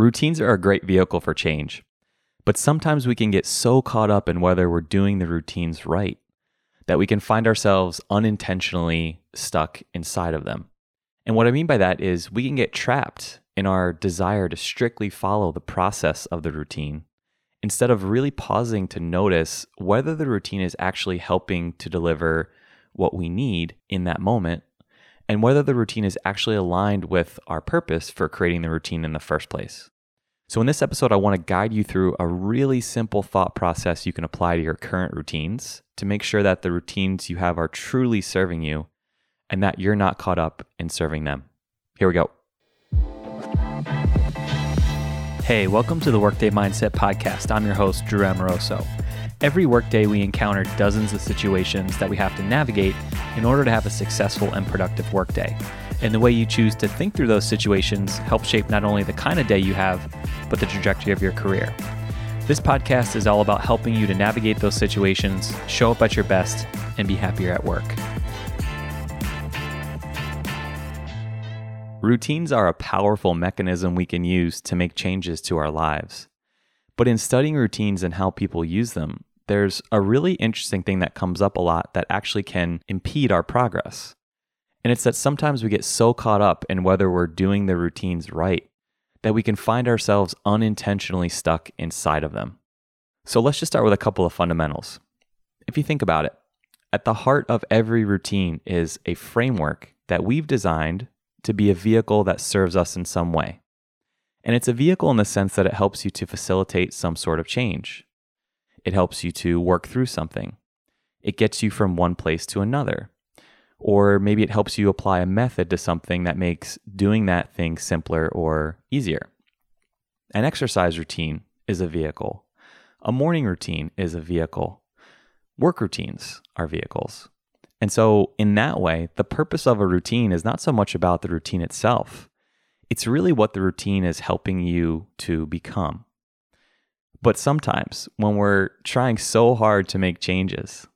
Routines are a great vehicle for change, but sometimes we can get so caught up in whether we're doing the routines right that we can find ourselves unintentionally stuck inside of them. And what I mean by that is we can get trapped in our desire to strictly follow the process of the routine instead of really pausing to notice whether the routine is actually helping to deliver what we need in that moment and whether the routine is actually aligned with our purpose for creating the routine in the first place. So, in this episode, I want to guide you through a really simple thought process you can apply to your current routines to make sure that the routines you have are truly serving you and that you're not caught up in serving them. Here we go. Hey, welcome to the Workday Mindset Podcast. I'm your host, Drew Amoroso. Every workday, we encounter dozens of situations that we have to navigate in order to have a successful and productive workday. And the way you choose to think through those situations helps shape not only the kind of day you have, but the trajectory of your career. This podcast is all about helping you to navigate those situations, show up at your best, and be happier at work. Routines are a powerful mechanism we can use to make changes to our lives. But in studying routines and how people use them, there's a really interesting thing that comes up a lot that actually can impede our progress. And it's that sometimes we get so caught up in whether we're doing the routines right that we can find ourselves unintentionally stuck inside of them. So let's just start with a couple of fundamentals. If you think about it, at the heart of every routine is a framework that we've designed to be a vehicle that serves us in some way. And it's a vehicle in the sense that it helps you to facilitate some sort of change. It helps you to work through something. It gets you from one place to another. Or maybe it helps you apply a method to something that makes doing that thing simpler or easier. An exercise routine is a vehicle. A morning routine is a vehicle. Work routines are vehicles. And so, in that way, the purpose of a routine is not so much about the routine itself, it's really what the routine is helping you to become. But sometimes when we're trying so hard to make changes,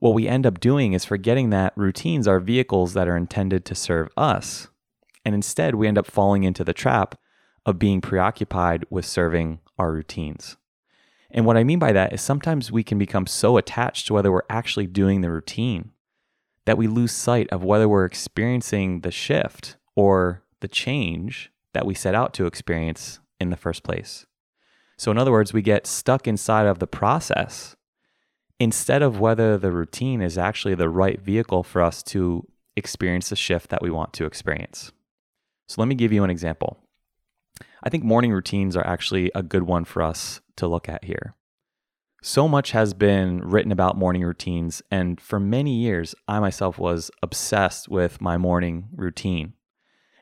what we end up doing is forgetting that routines are vehicles that are intended to serve us. And instead, we end up falling into the trap of being preoccupied with serving our routines. And what I mean by that is sometimes we can become so attached to whether we're actually doing the routine that we lose sight of whether we're experiencing the shift or the change that we set out to experience in the first place. So, in other words, we get stuck inside of the process instead of whether the routine is actually the right vehicle for us to experience the shift that we want to experience. So, let me give you an example. I think morning routines are actually a good one for us to look at here. So much has been written about morning routines, and for many years, I myself was obsessed with my morning routine.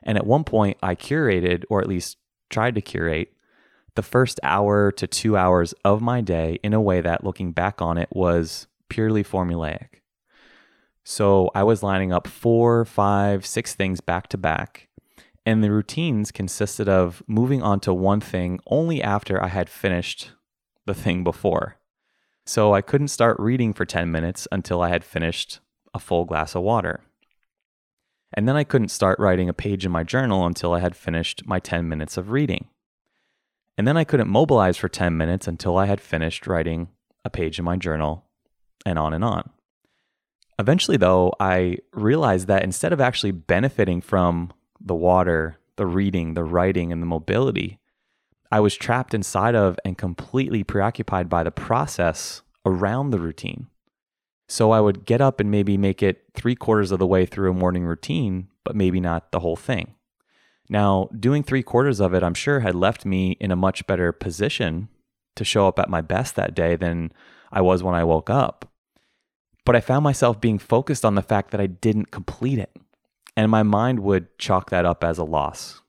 And at one point, I curated, or at least tried to curate, the first hour to two hours of my day in a way that, looking back on it, was purely formulaic. So I was lining up four, five, six things back to back. And the routines consisted of moving on to one thing only after I had finished the thing before. So I couldn't start reading for 10 minutes until I had finished a full glass of water. And then I couldn't start writing a page in my journal until I had finished my 10 minutes of reading. And then I couldn't mobilize for 10 minutes until I had finished writing a page in my journal, and on and on. Eventually, though, I realized that instead of actually benefiting from the water, the reading, the writing, and the mobility, I was trapped inside of and completely preoccupied by the process around the routine. So I would get up and maybe make it three quarters of the way through a morning routine, but maybe not the whole thing. Now, doing three quarters of it, I'm sure, had left me in a much better position to show up at my best that day than I was when I woke up. But I found myself being focused on the fact that I didn't complete it. And my mind would chalk that up as a loss.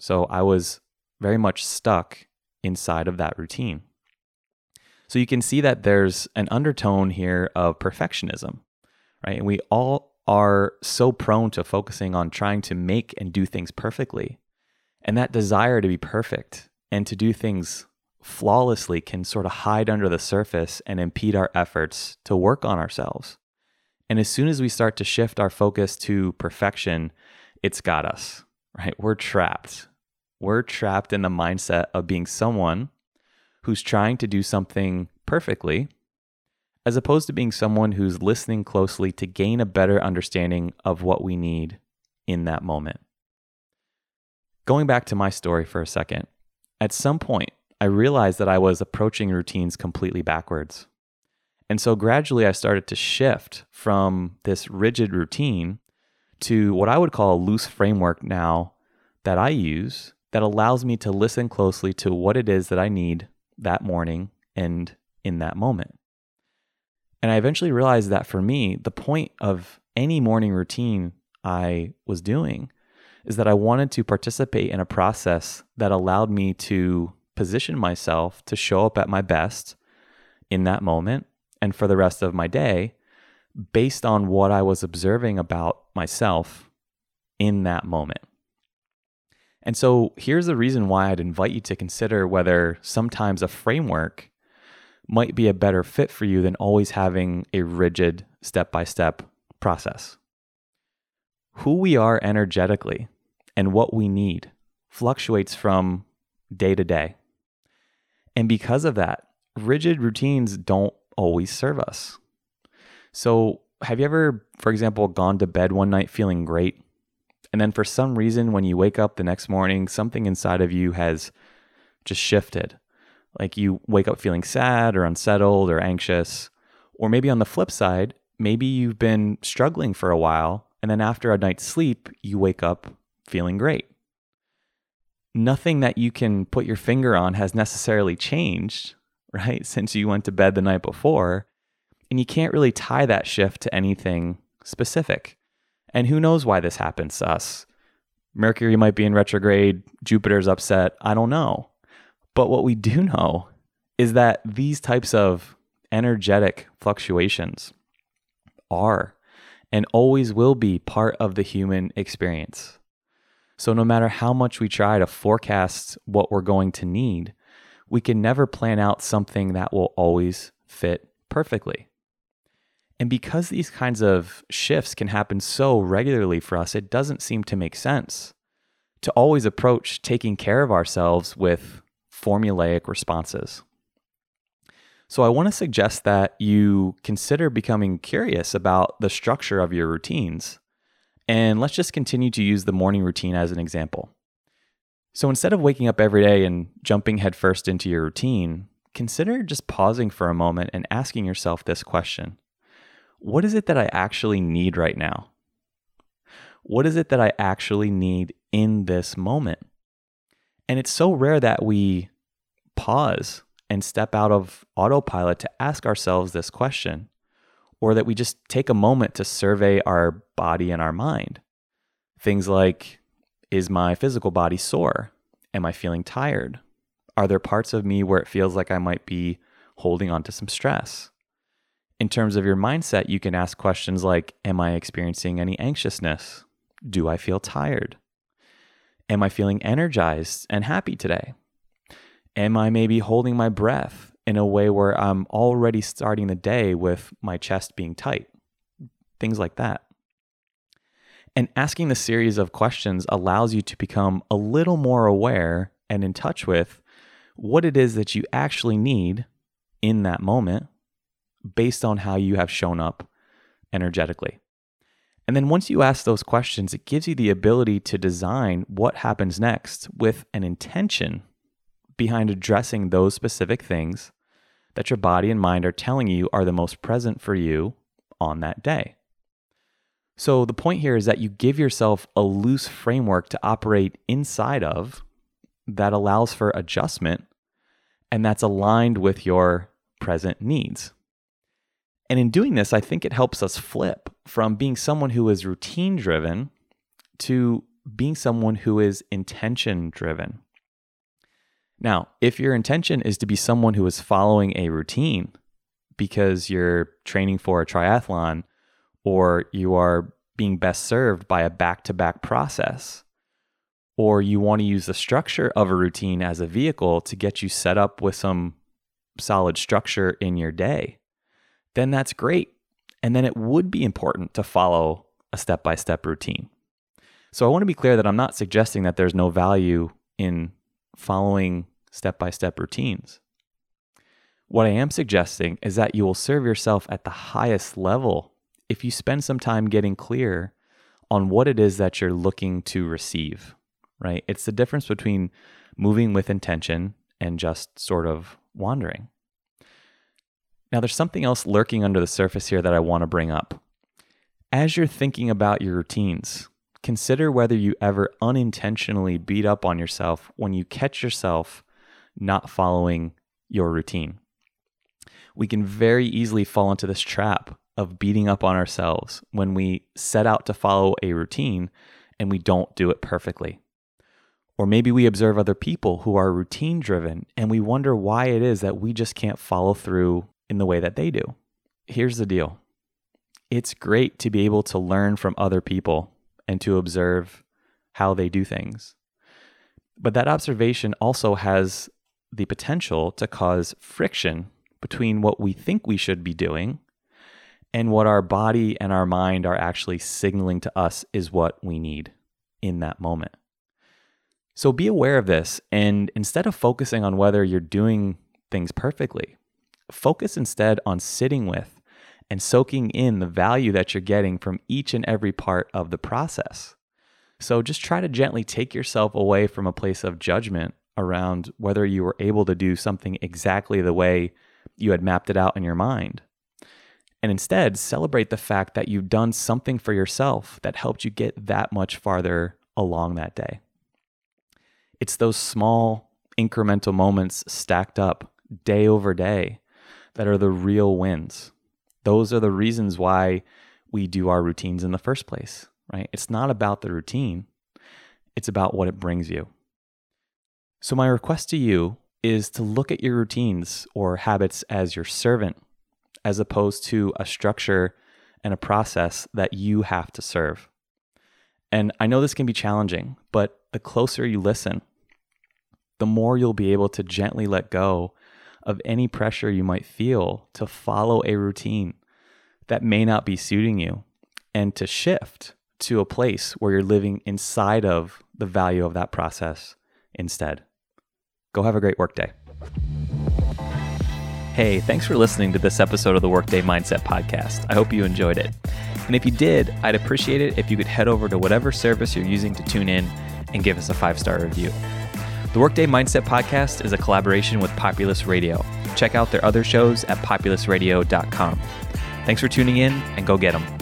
So I was very much stuck inside of that routine. So you can see that there's an undertone here of perfectionism, right? And we all are so prone to focusing on trying to make and do things perfectly. And that desire to be perfect and to do things flawlessly can sort of hide under the surface and impede our efforts to work on ourselves. And as soon as we start to shift our focus to perfection, it's got us, right? We're trapped. we're trapped in the mindset of being someone who's trying to do something perfectly, as opposed to being someone who's listening closely to gain a better understanding of what we need in that moment. Going back to my story for a second, at some point, I realized that I was approaching routines completely backwards. And so gradually I started to shift from this rigid routine to what I would call a loose framework now that I use that allows me to listen closely to what it is that I need that morning and in that moment. And I eventually realized that for me, the point of any morning routine I was doing is that I wanted to participate in a process that allowed me to position myself to show up at my best in that moment and for the rest of my day based on what I was observing about myself in that moment. And so here's the reason why I'd invite you to consider whether sometimes a framework might be a better fit for you than always having a rigid step by step process. Who we are energetically and what we need fluctuates from day to day. And because of that, rigid routines don't always serve us. So, have you ever, for example, gone to bed one night feeling great? And then for some reason, when you wake up the next morning, something inside of you has just shifted. Like you wake up feeling sad or unsettled or anxious. Or maybe on the flip side, maybe you've been struggling for a while. And then after a night's sleep, you wake up feeling great. Nothing that you can put your finger on has necessarily changed, right? Since you went to bed the night before. And you can't really tie that shift to anything specific. And who knows why this happens to us? Mercury might be in retrograde, Jupiter's upset, I don't know. But what we do know is that these types of energetic fluctuations are and always will be part of the human experience. So, no matter how much we try to forecast what we're going to need, we can never plan out something that will always fit perfectly. And because these kinds of shifts can happen so regularly for us, it doesn't seem to make sense to always approach taking care of ourselves with formulaic responses. So, I want to suggest that you consider becoming curious about the structure of your routines. And let's just continue to use the morning routine as an example. So, instead of waking up every day and jumping headfirst into your routine, consider just pausing for a moment and asking yourself this question what is it that I actually need right now? What is it that I actually need in this moment? And it's so rare that we pause and step out of autopilot to ask ourselves this question, or that we just take a moment to survey our body and our mind. Things like Is my physical body sore? Am I feeling tired? Are there parts of me where it feels like I might be holding on to some stress? in terms of your mindset, you can ask questions like Am I experiencing any anxiousness? Do I feel tired? Am I feeling energized and happy today? Am I maybe holding my breath in a way where I'm already starting the day with my chest being tight? Things like that. And asking the series of questions allows you to become a little more aware and in touch with what it is that you actually need in that moment based on how you have shown up energetically. And then once you ask those questions, it gives you the ability to design what happens next with an intention behind addressing those specific things that your body and mind are telling you are the most present for you on that day. So the point here is that you give yourself a loose framework to operate inside of that allows for adjustment and that's aligned with your present needs. And in doing this, I think it helps us flip from being someone who is routine driven to being someone who is intention driven. Now, if your intention is to be someone who is following a routine because you're training for a triathlon or you are being best served by a back to back process, or you want to use the structure of a routine as a vehicle to get you set up with some solid structure in your day, then that's great. And then it would be important to follow a step by step routine. So I want to be clear that I'm not suggesting that there's no value in following step by step routines. What I am suggesting is that you will serve yourself at the highest level if you spend some time getting clear on what it is that you're looking to receive, right? It's the difference between moving with intention and just sort of wandering. Now, there's something else lurking under the surface here that I want to bring up. As you're thinking about your routines, consider whether you ever unintentionally beat up on yourself when you catch yourself not following your routine. We can very easily fall into this trap of beating up on ourselves when we set out to follow a routine and we don't do it perfectly. Or maybe we observe other people who are routine driven and we wonder why it is that we just can't follow through in the way that they do. Here's the deal it's great to be able to learn from other people and to observe how they do things. But that observation also has the potential to cause friction between what we think we should be doing and what our body and our mind are actually signaling to us is what we need in that moment. So be aware of this. And instead of focusing on whether you're doing things perfectly, focus instead on sitting with and soaking in the value that you're getting from each and every part of the process. So just try to gently take yourself away from a place of judgment around whether you were able to do something exactly the way you had mapped it out in your mind. And instead, celebrate the fact that you've done something for yourself that helped you get that much farther along that day. It's those small incremental moments stacked up day over day that are the real wins. Those are the reasons why we do our routines in the first place, right? It's not about the routine, it's about what it brings you. So, my request to you is to look at your routines or habits as your servant, as opposed to a structure and a process that you have to serve. And I know this can be challenging, but the closer you listen, the more you'll be able to gently let go of any pressure you might feel to follow a routine that may not be suiting you and to shift to a place where you're living inside of the value of that process instead. Go have a great workday. Hey, thanks for listening to this episode of the Workday Mindset Podcast. I hope you enjoyed it. And if you did, I'd appreciate it if you could head over to whatever service you're using to tune in and give us a five star review. The Workday Mindset Podcast is a collaboration with Populus Radio. Check out their other shows at populusradio.com. Thanks for tuning in and go get them.